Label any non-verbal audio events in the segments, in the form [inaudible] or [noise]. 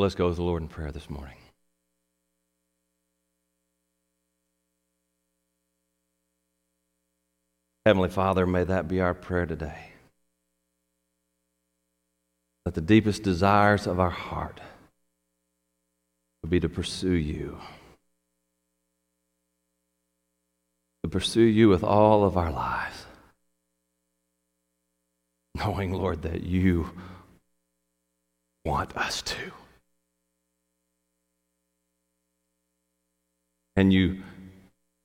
Let's go with the Lord in prayer this morning. Heavenly Father, may that be our prayer today. That the deepest desires of our heart would be to pursue you, to pursue you with all of our lives, knowing, Lord, that you want us to. And you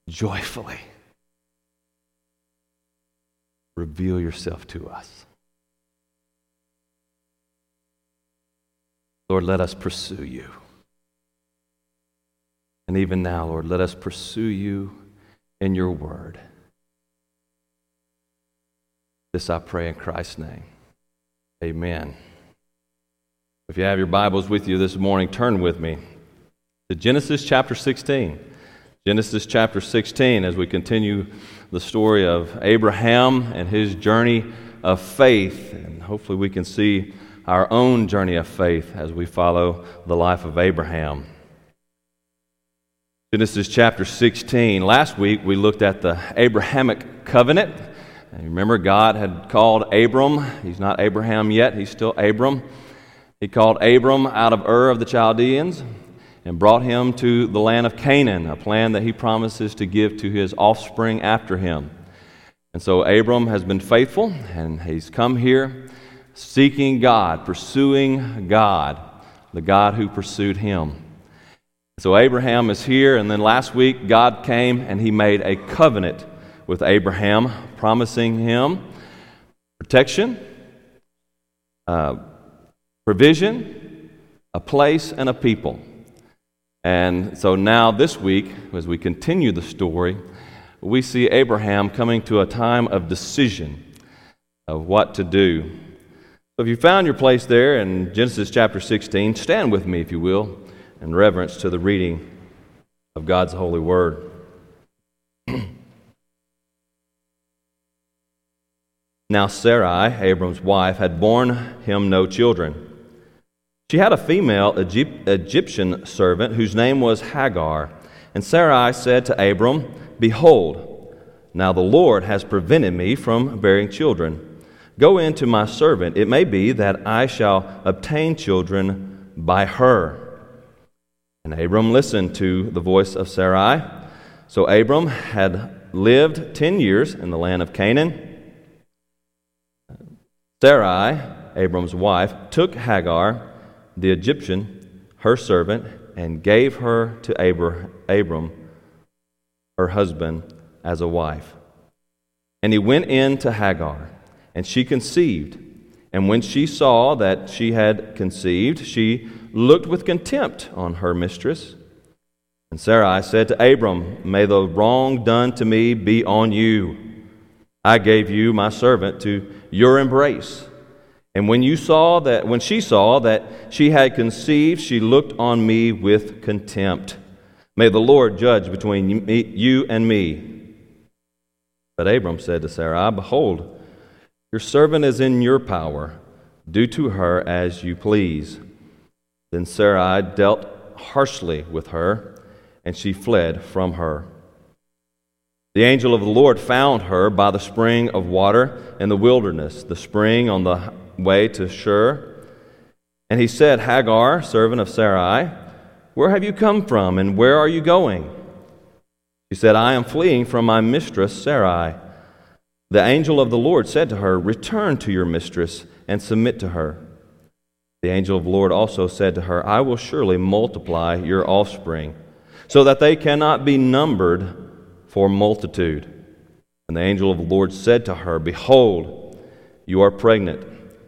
joyfully reveal yourself to us. Lord, let us pursue you. And even now, Lord, let us pursue you in your word. This I pray in Christ's name. Amen. If you have your Bibles with you this morning, turn with me to Genesis chapter 16. Genesis chapter 16, as we continue the story of Abraham and his journey of faith. And hopefully, we can see our own journey of faith as we follow the life of Abraham. Genesis chapter 16. Last week, we looked at the Abrahamic covenant. And remember, God had called Abram. He's not Abraham yet, he's still Abram. He called Abram out of Ur of the Chaldeans and brought him to the land of Canaan, a land that he promises to give to his offspring after him. And so Abram has been faithful, and he's come here seeking God, pursuing God, the God who pursued him. So Abraham is here, and then last week God came and he made a covenant with Abraham, promising him protection, uh, provision, a place, and a people. And so now, this week, as we continue the story, we see Abraham coming to a time of decision of what to do. So if you found your place there in Genesis chapter 16, stand with me, if you will, in reverence to the reading of God's holy word. [clears throat] now, Sarai, Abram's wife, had borne him no children. She had a female Egypt, Egyptian servant whose name was Hagar. And Sarai said to Abram, Behold, now the Lord has prevented me from bearing children. Go in to my servant. It may be that I shall obtain children by her. And Abram listened to the voice of Sarai. So Abram had lived ten years in the land of Canaan. Sarai, Abram's wife, took Hagar the Egyptian, her servant, and gave her to Abram, her husband, as a wife. And he went in to Hagar, and she conceived. And when she saw that she had conceived, she looked with contempt on her mistress. And Sarai said to Abram, May the wrong done to me be on you. I gave you, my servant, to your embrace and when you saw that when she saw that she had conceived, she looked on me with contempt. May the Lord judge between you and me. But Abram said to Sarai, ah, Behold, your servant is in your power. Do to her as you please. Then Sarai dealt harshly with her, and she fled from her. The angel of the Lord found her by the spring of water in the wilderness, the spring on the way to Shur. And he said, Hagar, servant of Sarai, where have you come from and where are you going? She said, I am fleeing from my mistress Sarai. The angel of the Lord said to her, Return to your mistress and submit to her. The angel of the Lord also said to her, I will surely multiply your offspring, so that they cannot be numbered for multitude. And the angel of the Lord said to her, Behold, you are pregnant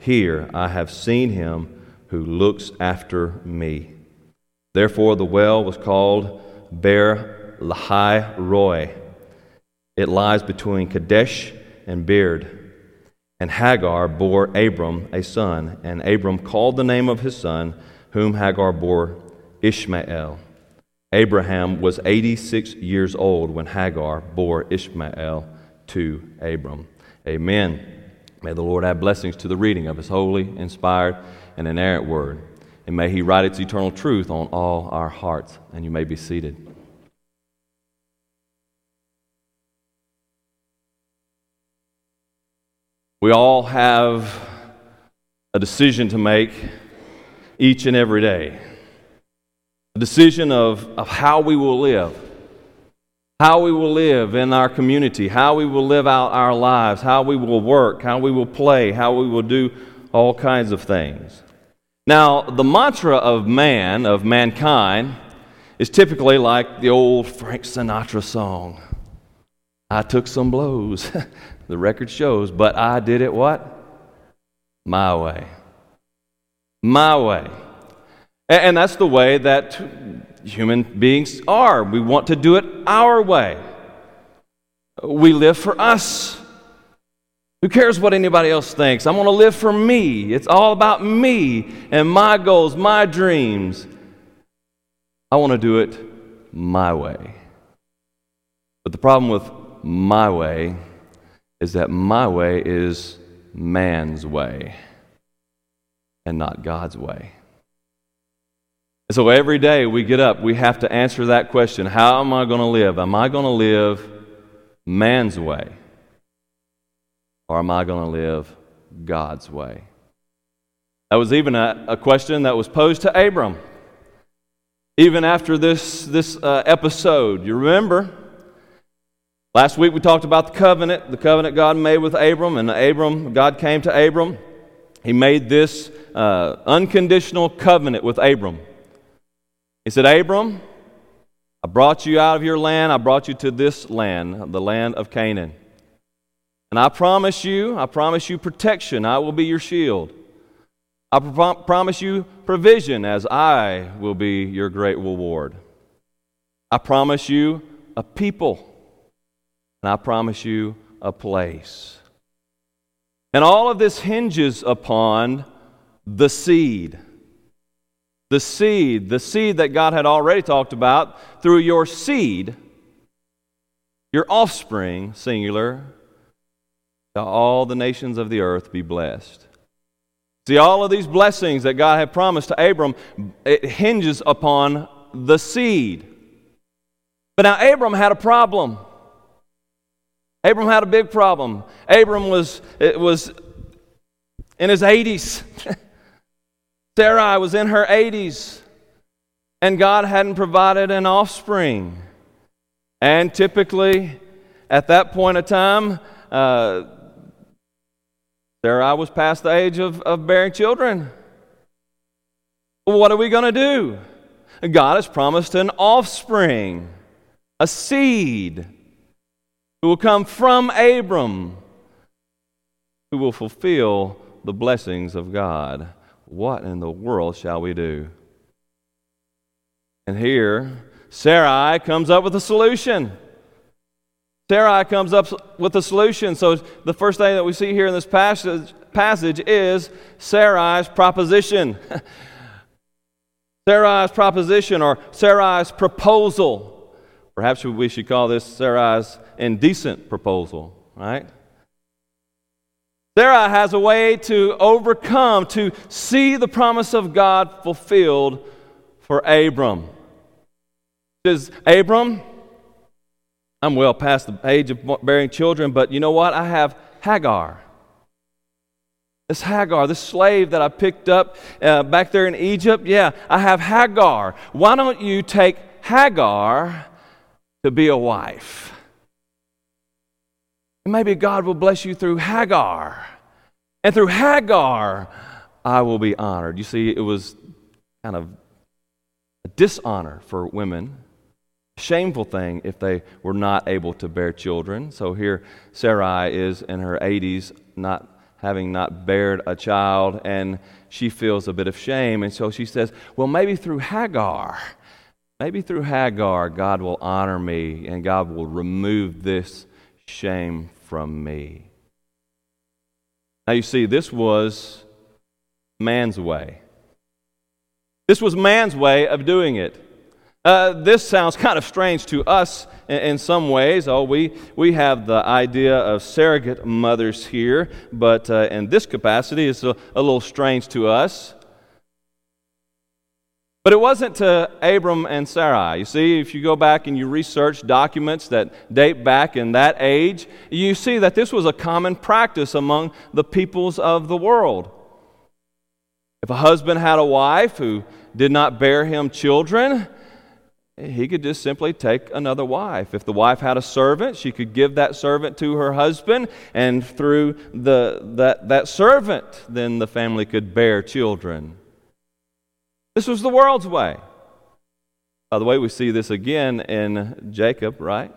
here I have seen him who looks after me. Therefore, the well was called Beer Lahai Roi. It lies between Kadesh and Bered. And Hagar bore Abram a son, and Abram called the name of his son, whom Hagar bore Ishmael. Abraham was 86 years old when Hagar bore Ishmael to Abram. Amen. May the Lord add blessings to the reading of his holy, inspired, and inerrant word. And may he write its eternal truth on all our hearts. And you may be seated. We all have a decision to make each and every day. A decision of, of how we will live, how we will live in our community, how we will live out our lives, how we will work, how we will play, how we will do all kinds of things. Now, the mantra of man, of mankind, is typically like the old Frank Sinatra song I took some blows. [laughs] the record shows, but I did it what? My way. My way. And that's the way that human beings are. We want to do it our way. We live for us. Who cares what anybody else thinks? I want to live for me. It's all about me and my goals, my dreams. I want to do it my way. But the problem with my way is that my way is man's way and not God's way. And so every day we get up, we have to answer that question How am I going to live? Am I going to live man's way? Or am I going to live God's way? That was even a, a, question that was posed to Abram. Even after this, this uh, episode, you remember? Last week we talked about the covenant, the covenant God made with Abram, and Abram, God came to Abram. He made this uh, unconditional covenant with Abram. He said, Abram, I brought you out of your land, I brought you to this land, the land of Canaan. And I promise you, I promise you protection. I will be your shield. I pro- promise you provision as I will be your great reward. I promise you a people and I promise you a place. And all of this hinges upon the seed. The seed, the seed that God had already talked about through your seed, your offspring, singular, to all the nations of the earth be blessed. See, all of these blessings that God had promised to Abram, it hinges upon the seed. But now Abram had a problem. Abram had a big problem. Abram was, it was in his 80s. [laughs] Sarai was in her 80s. And God hadn't provided an offspring. And typically, at that point of time, uh, Sarai was past the age of, of bearing children. What are we going to do? God has promised an offspring, a seed who will come from Abram, who will fulfill the blessings of God. What in the world shall we do? And here, Sarai comes up with a solution. Sarai comes up with a solution. So, the first thing that we see here in this passage, passage is Sarai's proposition. [laughs] Sarai's proposition or Sarai's proposal. Perhaps we should call this Sarai's indecent proposal, right? Sarah has a way to overcome, to see the promise of God fulfilled for Abram. Says, Abram, I'm well past the age of bearing children, but you know what? I have Hagar. This Hagar, this slave that I picked up uh, back there in Egypt, yeah, I have Hagar. Why don't you take Hagar to be a wife. Maybe God will bless you through Hagar. And through Hagar, I will be honored. You see, it was kind of a dishonor for women, a shameful thing if they were not able to bear children. So here, Sarai is in her 80s, not having not bared a child, and she feels a bit of shame. And so she says, Well, maybe through Hagar, maybe through Hagar, God will honor me and God will remove this shame from me. Now, you see, this was man's way. This was man's way of doing it. Uh, this sounds [laughs] kind of strange to us in, in, some ways. Oh, we, we have the idea of surrogate mothers here, but uh, in this capacity, it's a, a little strange to us. But it wasn't to Abram and Sarai. You see, if you go back and you research documents that date back in that age, you see that this was a common practice among the peoples of the world. If a husband had a wife who did not bear him children, he could just simply take another wife. If the wife had a servant, she could give that servant to her husband, and through the, that, that servant, then the family could bear children. This was the world's way. By the way, we see this again in Jacob, right?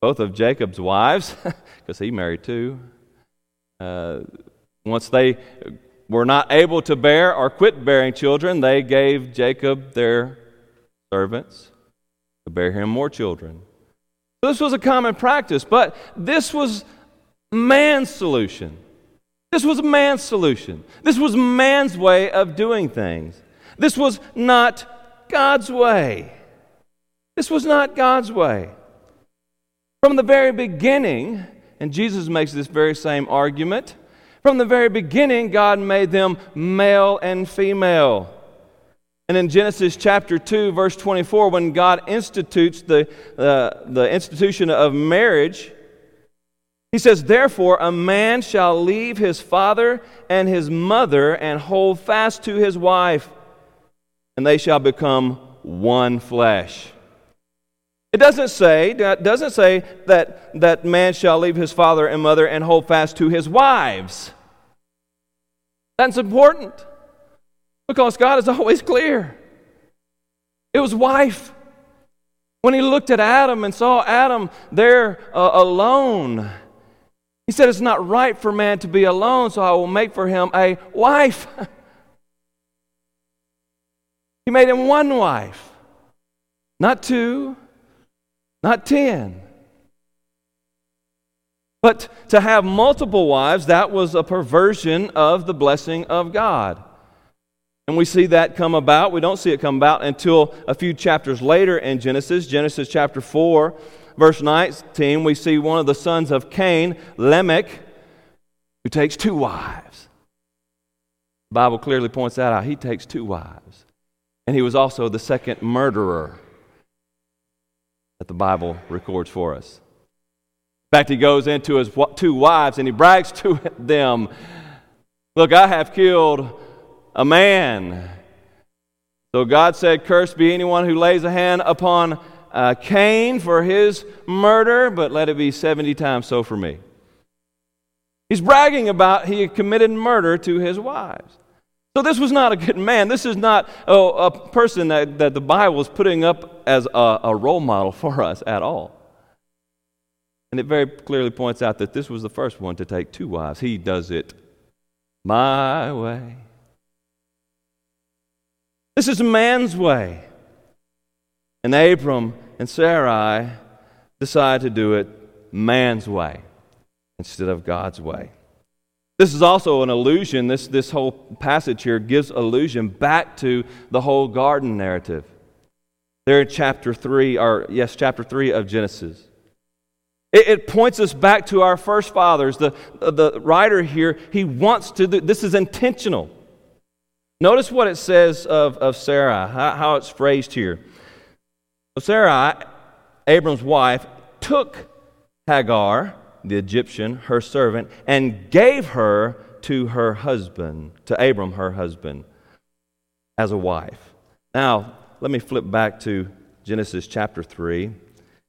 Both of Jacob's wives, [laughs] because he married two, uh, once they were not able to bear or quit bearing children, they gave Jacob their servants to bear him more children. This was a common practice, but this was man's solution. This was man's solution. This was man's way of doing things. This was not God's way. This was not God's way. From the very beginning, and Jesus makes this very same argument, from the very beginning, God made them male and female. And in Genesis chapter 2, verse 24, when God institutes the, uh, the institution of marriage, he says, Therefore, a man shall leave his father and his mother and hold fast to his wife, and they shall become one flesh. It doesn't say, it doesn't say that, that man shall leave his father and mother and hold fast to his wives. That's important. Because God is [laughs] always clear. It was wife. When he looked at Adam and saw Adam there uh, alone, he said, It's not right for man to be alone, so I will make for him a wife. [laughs] he made him one wife, not two, not ten. But to have multiple wives, that was a perversion of the blessing of God. And we see that come about. We don't see it come about until a few chapters later in Genesis. Genesis chapter 4, verse 19, we see one of the sons of Cain, Lamech, who takes two wives. The Bible clearly points that out. He takes two wives. And he was also the second murderer that the Bible records for us. In fact, he goes into his two wives and he brags to them Look, I have killed a man. So God said, Cursed be anyone who lays a hand upon uh, Cain for his murder, but let it be 70 times so for me. He's bragging about he had committed murder to his wives. So this was not a good man. This is not a person that, that the Bible is putting up as a, a role model for us at all. And it very clearly points out that this was the first one to take two wives. He does it my way. This is a man's way. And Abram and Sarai decide to do it man's way instead of God's way. This is also an allusion, this, this whole passage here gives allusion back to the whole garden narrative. There in chapter 3, or yes, chapter 3 of Genesis. It, it points us back to our first fathers. The, the writer here, he wants to do, this is intentional. Notice what it says of, of Sarah, how, how it's phrased here. So Sarah, Abram's wife, took Hagar, the Egyptian, her servant, and gave her to her husband, to Abram, her husband, as a wife. Now, let me flip back to Genesis chapter 3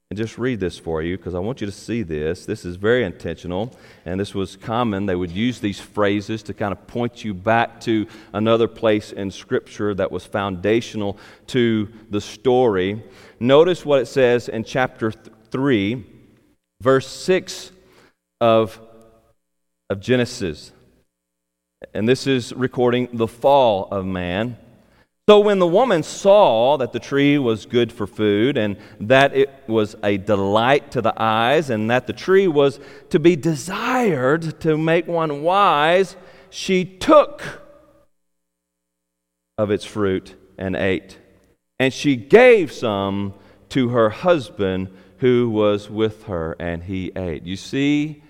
and just read this for you because I want you to see this. This is very intentional, and this was common. They would use these phrases to kind of point you back to another place in Scripture that was foundational to the story. Notice what it says in chapter 3, verse 6 of of Genesis. And this is recording the fall of man. So when the woman saw that the tree was good for food, and that it was a delight to the eyes, and that the tree was to be desired to make one wise, she took of its fruit and ate. And she gave some to her husband who was with her, and he ate. You see,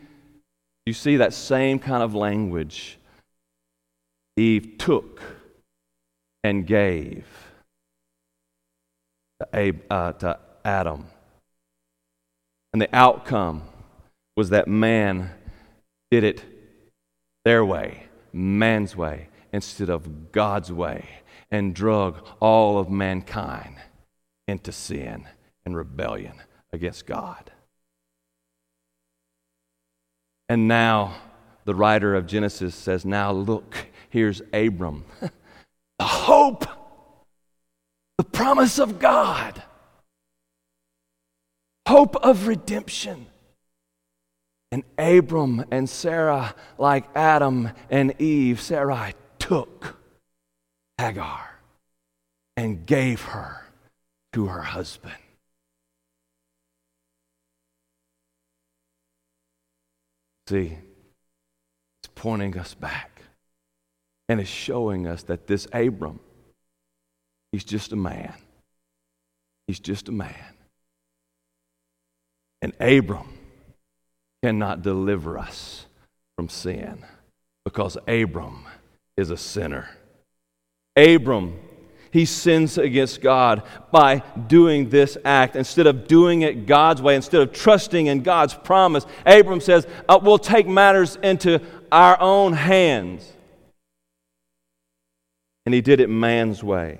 you see that same kind of language. Eve took and gave to, uh, to Adam. And the outcome was that man did it their way, man's way, instead of God's way, and drug all of mankind into sin and rebellion against God. And now the writer of Genesis says, Now look, here's Abram. [laughs] the hope, the promise of God, hope of redemption. And Abram and Sarah, like Adam and Eve, Sarai took Hagar and gave her to her husband. See, it's pointing us back and it's showing us that this Abram, he's just a man. He's just a man. And Abram cannot deliver us from sin because Abram is a sinner. Abram he sins against God by doing this act. Instead of doing it God's way, instead of trusting in God's promise, Abram says, uh, We'll take matters into our own hands. And he did it man's way.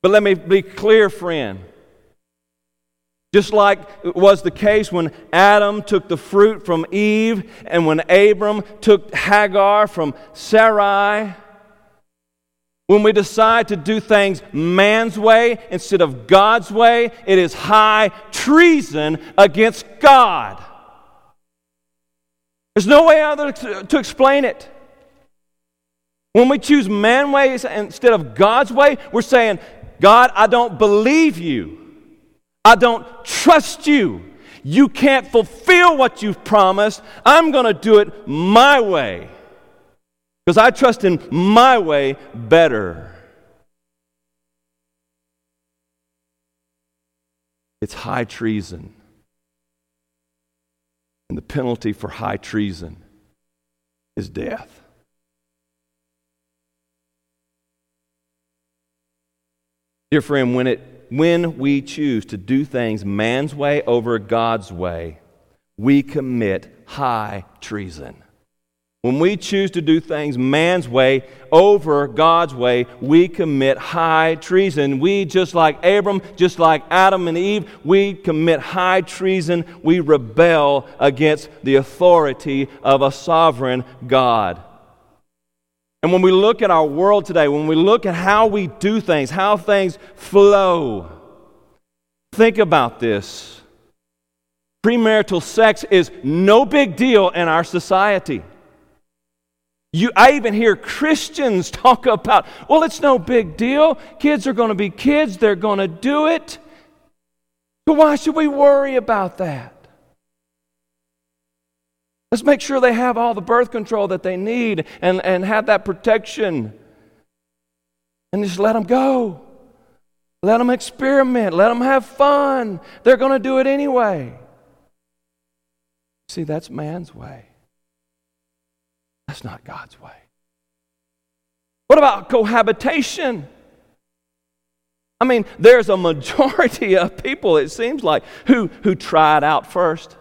But let me be clear, friend. Just like it was the case when Adam took the fruit from Eve and when Abram took Hagar from Sarai, when we decide to do things man's way instead of God's way, it is high treason against God. There's no way other to, to explain it. When we choose man ways instead of God's way, we're saying, God, I don't believe you. I don't trust you. You can't fulfill what you've promised. I'm going to do it my way. Because I trust in my way better. It's high treason. And the penalty for high treason is death. Dear friend, when, it, when we choose to do things man's way over God's way, we commit high treason. When we choose to do things man's way over God's way, we commit high treason. We, just like Abram, just like Adam and Eve, we commit high treason. We rebel against the authority of a sovereign God. And when we look at our world today, when we look at how we do things, how things flow, think about this. Premarital sex is no big deal in our society. You, I even hear Christians [laughs] talk about, well, it's no big deal. Kids are going to be kids, they're going to do it. So why should we worry about that? Let's make sure they have all the birth control that they need and, and have that protection. And just let them go. Let them experiment. Let them have fun. They're going to do it anyway. See, that's man's way. That's not God's way. What about cohabitation? I mean, there's a majority [laughs] of people, it seems like, who, who try it out first.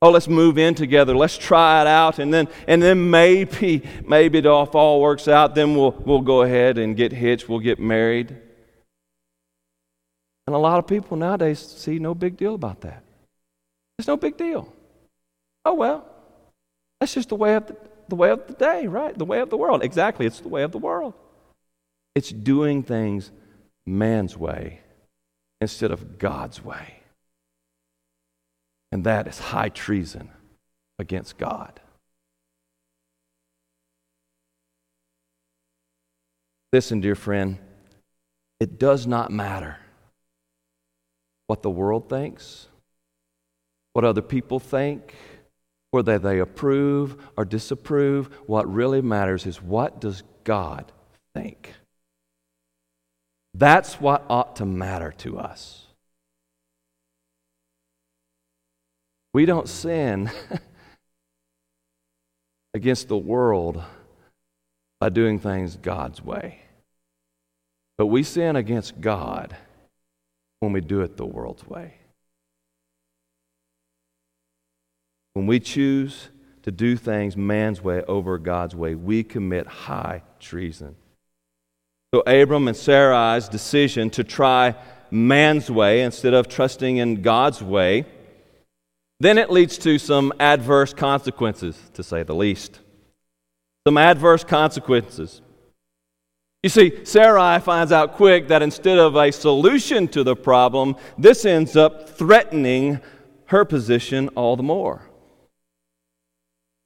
Oh, let's move in together. Let's try it out. And then, and then maybe, maybe it all, all works out. Then we'll, we'll go ahead and get hitched. We'll get married. And a lot of people nowadays see no big deal about that. It's no big deal. Oh, well, that's just the way of the, the way of the day, right? The way of the world. Exactly, it's the way of the world. It's doing things man's way instead of God's way. And that is high treason against God. Listen, dear friend, it does not matter what the world thinks, what other people think, whether they approve or disapprove. What really matters is what does God think? That's what ought to matter to us. We don't sin [laughs] against the world by doing things God's way. But we sin against God when we do it the world's way. When we choose to do things man's way over God's way, we commit high treason. So, Abram and Sarai's decision to try man's way instead of trusting in God's way, then it leads to some adverse consequences, to say the least. Some adverse consequences. You see, Sarai finds out quick that instead of a solution to the problem, this ends up threatening her position all the more.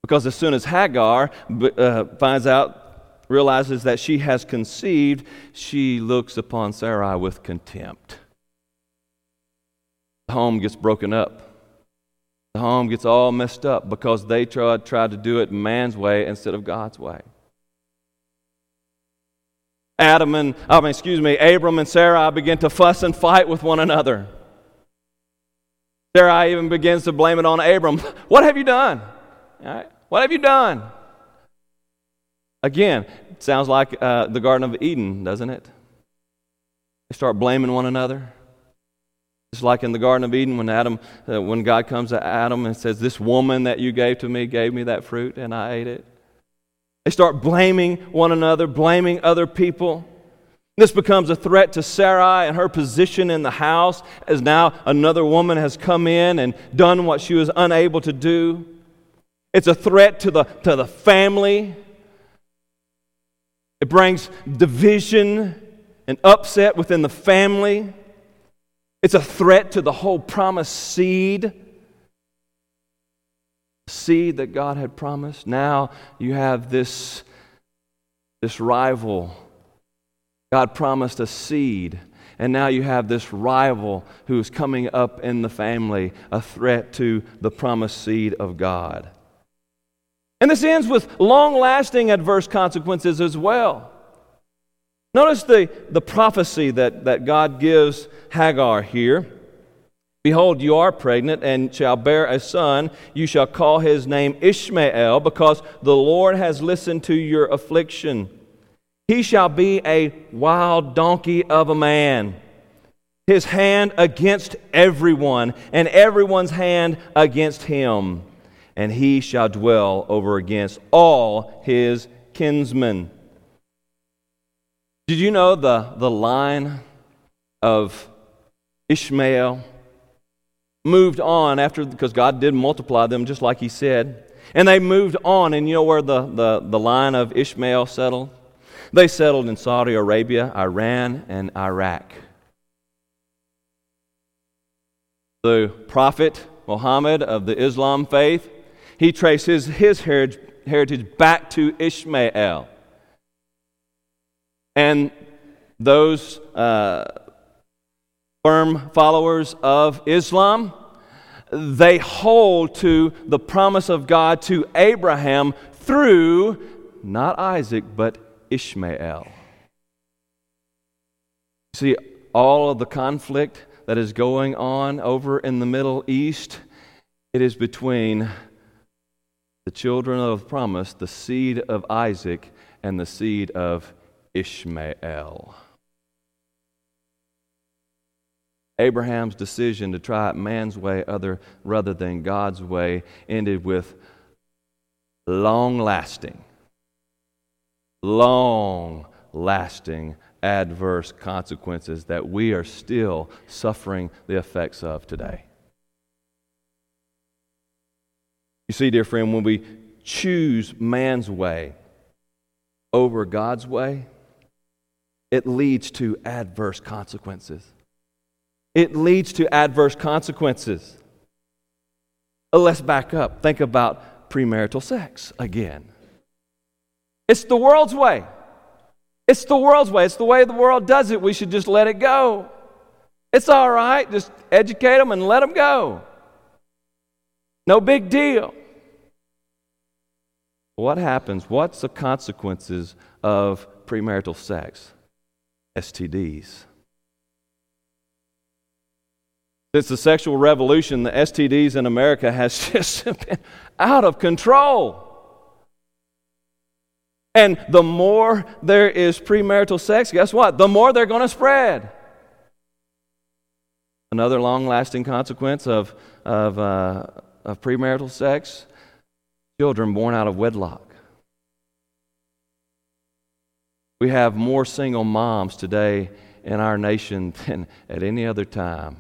Because as soon as Hagar uh, finds out, realizes that she has conceived, she looks upon Sarai with contempt. The home gets broken up. The home gets all messed up because they tried, tried to do it man's way instead of God's way. Adam and, I mean, excuse me, Abram and Sarah begin to fuss and fight with one another. Sarai even begins to blame it on Abram. [laughs] What have you done? What have you done? Again, sounds like uh, the Garden of Eden, doesn't it? They start blaming one another. Just like in the Garden of Eden when Adam, uh, when God comes to Adam and says, "This woman that you gave to me gave me that fruit, and I ate it." They start blaming one another, blaming other people. This becomes a threat to Sarai and her position in the house, as now another woman has come in and done what she was unable to do. It's a threat to the, to the family. It brings division and upset within the family. It's a threat to the whole promised seed seed that God had promised. Now you have this, this rival. God promised a seed. And now you have this rival who is coming up in the family, a threat to the promised seed of God. And this ends with long lasting adverse consequences as well. Notice the, the prophecy that, that God gives Hagar here. Behold, you are pregnant and shall bear a son. You shall call his name Ishmael, because the Lord has listened to your affliction. He shall be a wild donkey of a man, his hand against everyone, and everyone's hand against him. And he shall dwell over against all his kinsmen. Did you know the, the line of Ishmael? moved on after, because God did multiply them just like He said. And they moved on, and you know where the, the, the line of Ishmael settled? They settled in Saudi Arabia, Iran, and Iraq. The prophet Muhammad of the Islam faith, he traces his heritage, heritage back to Ishmael. And those uh, firm followers of Islam, they hold to the promise of God to Abraham through not Isaac, but Ishmael. See, all of the conflict that is going on over in the Middle East, it is between the children of promise, the seed of Isaac, and the seed of Ishmael. Abraham's decision to try it man's way other, rather than God's way ended with long lasting, long lasting adverse consequences that we are still suffering the effects of today. You see, dear friend, when we choose man's way over God's way, it leads to adverse consequences it leads to adverse consequences. Uh, let's back up. Think about premarital sex again. It's the world's way. It's the world's way. It's the way the world does it. We should just let it go. It's all right. Just educate them and let them go. No big deal. What happens? What's the consequences of premarital sex? STDs. Since the sexual revolution, the STDs in America has [laughs] just been out of control. And the more there is premarital sex, guess what? The more they're going to spread. Another long lasting consequence of, of, uh, of premarital sex children born out of wedlock. We have more single moms today in our nation [laughs] than at any other time.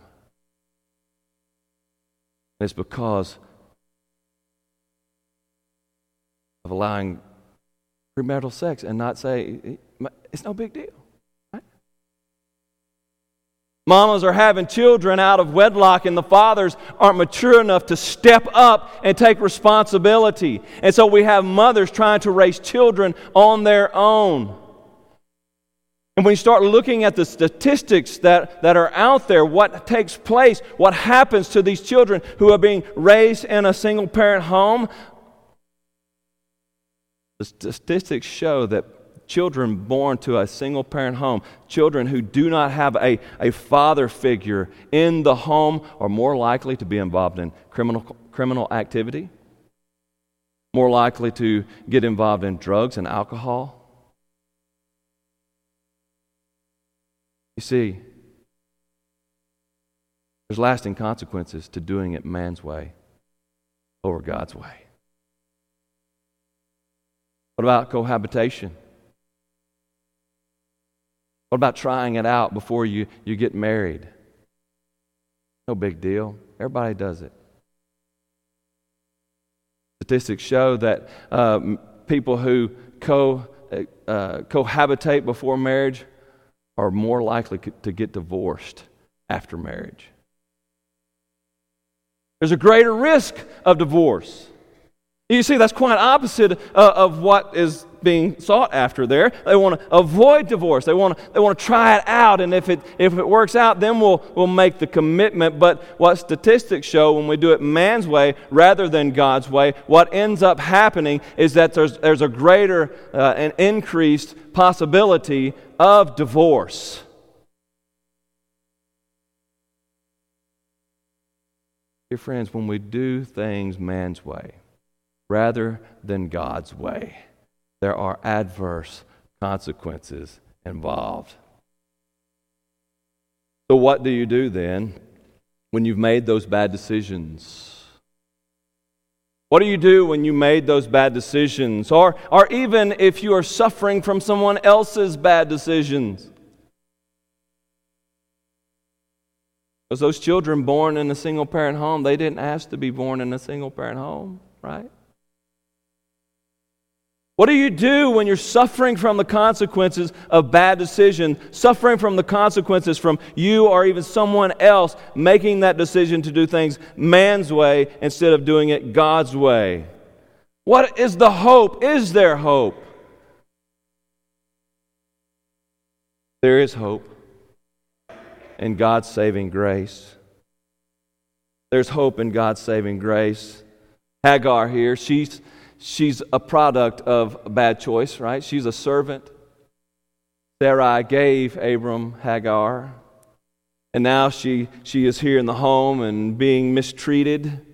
It's because of allowing premarital sex and not say, it's no big deal. Mamas are having children out of wedlock, and the fathers aren't mature enough to step up and take responsibility. And so we have mothers trying to raise children on their own. And when you start looking at the statistics that, that are out there, what takes place, what happens to these children who are being raised in a single parent home, the statistics show that children born to a single parent home, children who do not have a, a father figure in the home, are more likely to be involved in criminal, criminal activity, more likely to get involved in drugs and alcohol. You see, there's lasting consequences to doing it man's way over God's way. What about cohabitation? What about trying it out before you, you get married? No big deal. Everybody does it. Statistics show that uh, people who co, uh, cohabitate before marriage are more likely to get divorced after marriage. There's a greater risk of divorce. You see, that's quite opposite uh, of what is being sought after there. They want to avoid divorce. They want to, they want to try it out, and if it, if it works out, then we'll, we'll make the commitment. But what statistics show when we do it man's way rather than God's way, what ends up happening is that there's, there's a greater uh, and increased possibility of divorce. Dear friends, when we do things man's way, rather than God's way. There are adverse consequences involved. So, what do you do then when you've made those bad decisions? What do you do when you made those bad decisions? Or, or even if you are suffering from someone else's bad decisions? Because those children born in a single parent home, they didn't ask to be born in a single parent home, right? What do you do when you're suffering from the consequences of bad decision, suffering from the consequences from you or even someone else making that decision to do things man's way instead of doing it God's way? What is the hope? Is there hope? There is hope in God's saving grace. There's hope in God's saving grace. Hagar here, she's she's a product of a bad choice, right? She's a servant. Sarai gave Abram Hagar, and now she, she is here in the home and being mistreated.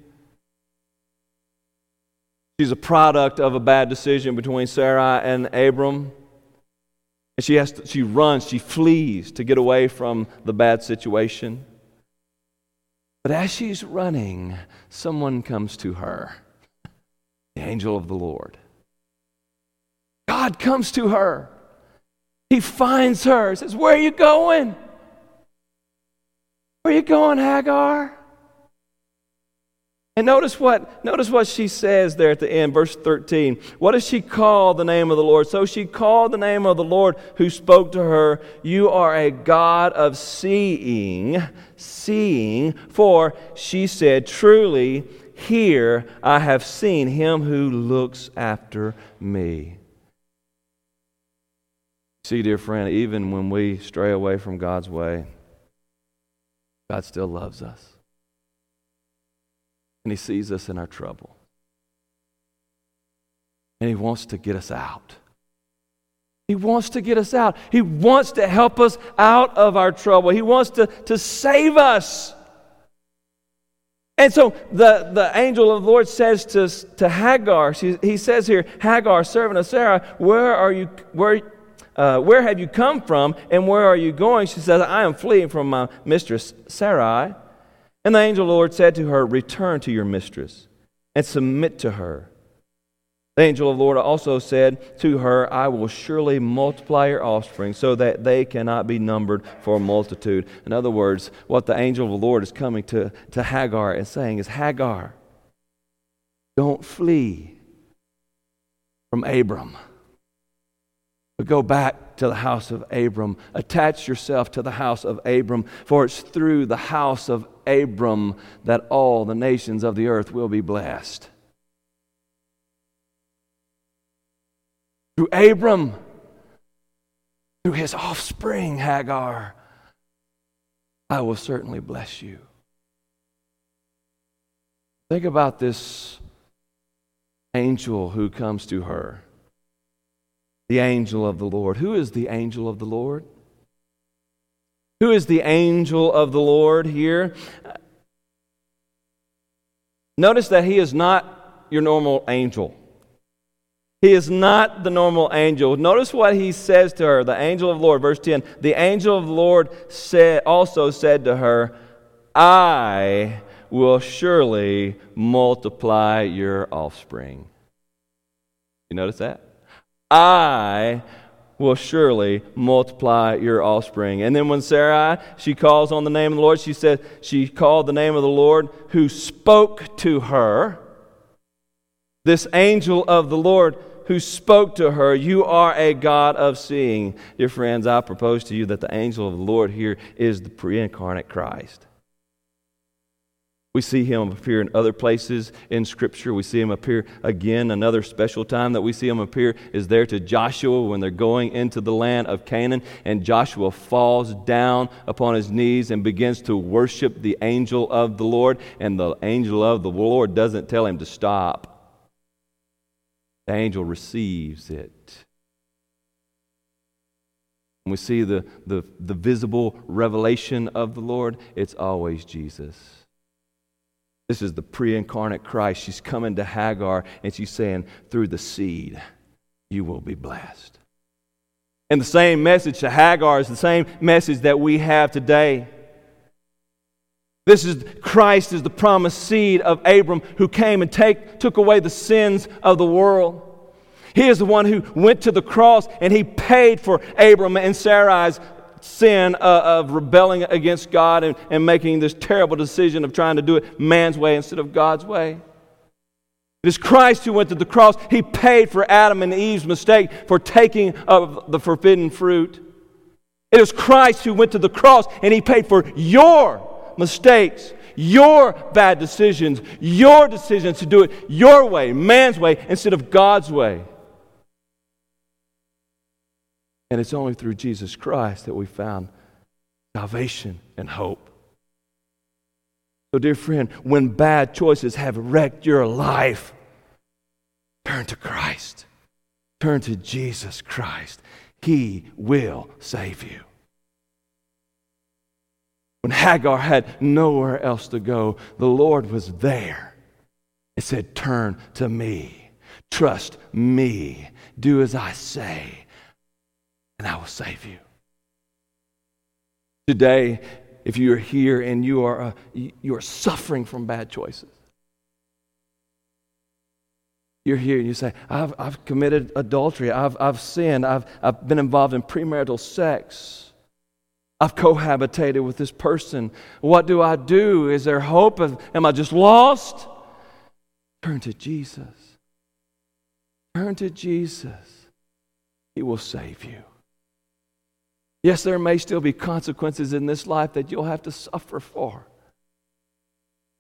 She's a product of a bad decision between Sarai and Abram. And she, has to, she runs, she flees to get away from the bad situation. But as she's running, someone comes to her angel of the Lord. God comes to her. He finds her, says, Where are you going? Where are you going, Hagar? And notice what, notice what she says there at the end, verse 13. What does she call the name of the Lord? So she called the name of the Lord who spoke to her, You are a God of seeing, seeing. For she said, Truly, Here I have seen him who looks after me. See, dear friend, even when we stray away from God's way, God still loves us. And He sees us in our trouble. And He wants to get us out. He wants to get us out. He wants to help us out of our trouble. He wants to, to save us. And so the, the angel of the Lord says to, to Hagar, she, he says here, Hagar, servant of Sarah, where are you, where, uh, Where have you come from and where are you going? She says, I am fleeing from my mistress Sarai. And the angel of the Lord said to her, Return to your mistress and submit to her. The angel of the Lord also said to her, I will surely multiply your offspring so that they cannot be numbered for a multitude. In other words, what the angel of the Lord is coming to, to Hagar and saying is, Hagar, don't flee from Abram. But go back to the house of Abram. Attach yourself to the house of Abram, for it's through the house of Abram that all the nations of the earth will be blessed. Through Abram, through his offspring, Hagar, I will certainly bless you. Think about this angel who comes to her the angel of the Lord. Who is the angel of the Lord? Who is the angel of the Lord here? Notice that he is not your normal angel. He is not the normal angel. Notice what he says to her, the angel of the Lord, verse 10. The angel of the Lord said, also said to her, I will surely multiply your offspring. You notice that? I will surely multiply your offspring. And then when Sarai, she calls on the name of the Lord, she said, she called the name of the Lord who spoke to her. This angel of the Lord who spoke to her, You are a God of seeing. Dear friends, I propose to you that the angel of the Lord here is the pre incarnate Christ. We see him appear in other places in Scripture. We see him appear again. Another special time that we see him appear is there to Joshua when they're going into the land of Canaan, and Joshua falls down upon his knees and begins to worship the angel of the Lord, and the angel of the Lord doesn't tell him to stop. The angel receives it. When we see the, the, the visible revelation of the Lord, it's always Jesus. This is the pre incarnate Christ. She's coming to Hagar and she's saying, through the seed, you will be blessed. And the same message to Hagar is the same message that we have today. This is Christ is the promised seed of Abram who came and take, took away the sins of the world. He is the one who went to the cross and he paid for Abram and Sarai's sin uh, of rebelling against God and, and making this terrible decision of trying to do it man's way instead of God's way. It is Christ who went to the cross. He paid for Adam and Eve's mistake for taking of the forbidden fruit. It is Christ who went to the cross and he paid for your mistakes, your bad decisions, your decisions to do it your way, man's way, instead of God's way. And it's only through Jesus Christ that we found salvation and hope. So, dear friend, when bad choices have wrecked your life, turn to Christ. Turn to Jesus Christ. He will save you. When Hagar had nowhere else to go, the Lord was there. It said, Turn to me. Trust me. Do as I say and I will save you. Today, if you are here and you are, uh, you are suffering from bad choices, you're here and you say, I've, I've committed adultery, I've, I've sinned, I've, I've been involved in premarital sex. I've cohabitated with this person. What do I do? Is there hope? Of, Am I just lost? Turn to Jesus. Turn to Jesus. He will save you. Yes, there may still be consequences in this life that you'll have to suffer for.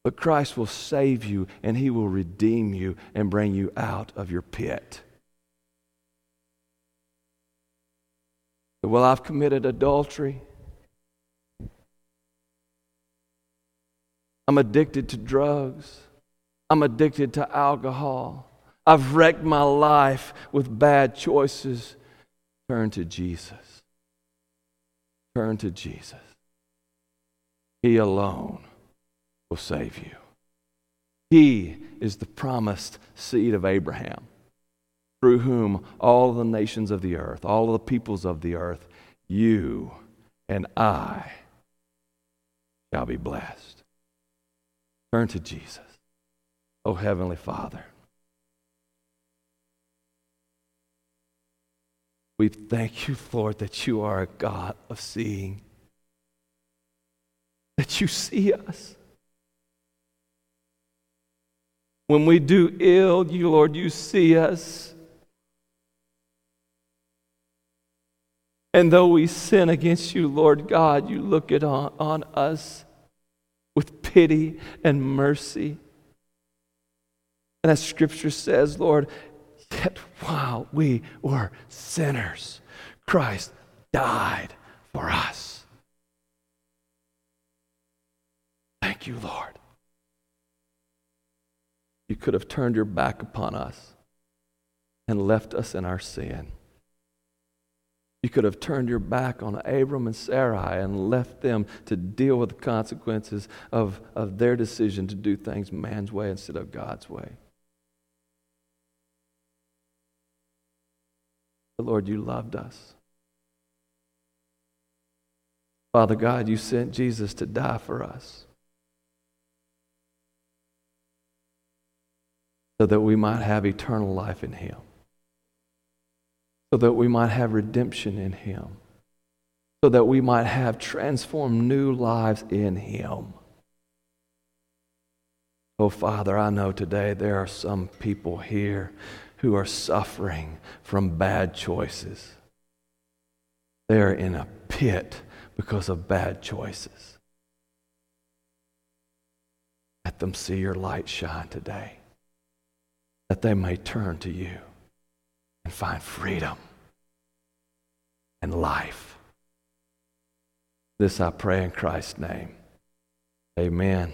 But Christ will save you and he will redeem you and bring you out of your pit. Well, I've committed adultery. I'm addicted to drugs. I'm addicted to alcohol. I've wrecked my life with bad choices. Turn to Jesus. Turn to Jesus. He alone will save you. He is the promised seed of Abraham, through whom all the nations of the earth, all the peoples of the earth, you and I shall be blessed. Turn to Jesus. Oh, Heavenly Father. We thank you, Lord, that you are a God of seeing, that you see us. When we do ill, you, Lord, you see us. And though we sin against you, Lord God, you look at on, on us pity and mercy. And as Scripture says, Lord, Yet while we were sinners, Christ died for us. Thank you, Lord. You could have turned your back upon us and left us in our sin. You could have turned your back on Abram and Sarai and left them to deal with the consequences of, of their decision to do things man's way instead of God's way. But Lord, you loved us. Father God, you sent Jesus to die for us so that we might have eternal life in Him, so that we might have redemption in Him, so that we might have transformed new lives in Him. Oh, Father, I know today there are some people here who are suffering from bad choices. They're in a pit because of bad choices. Let them see your light shine today, that they may turn to you and find freedom and life. This I pray in Christ's name. Amen.